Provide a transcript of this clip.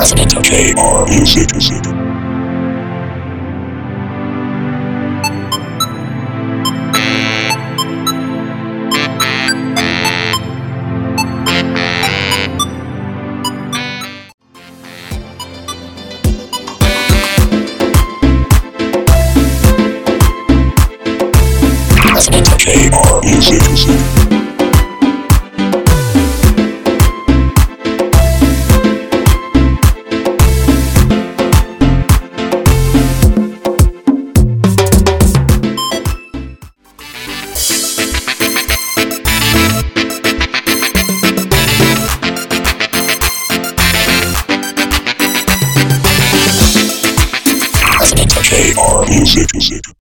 President KR Music. Music. Music. Music. They are music. music.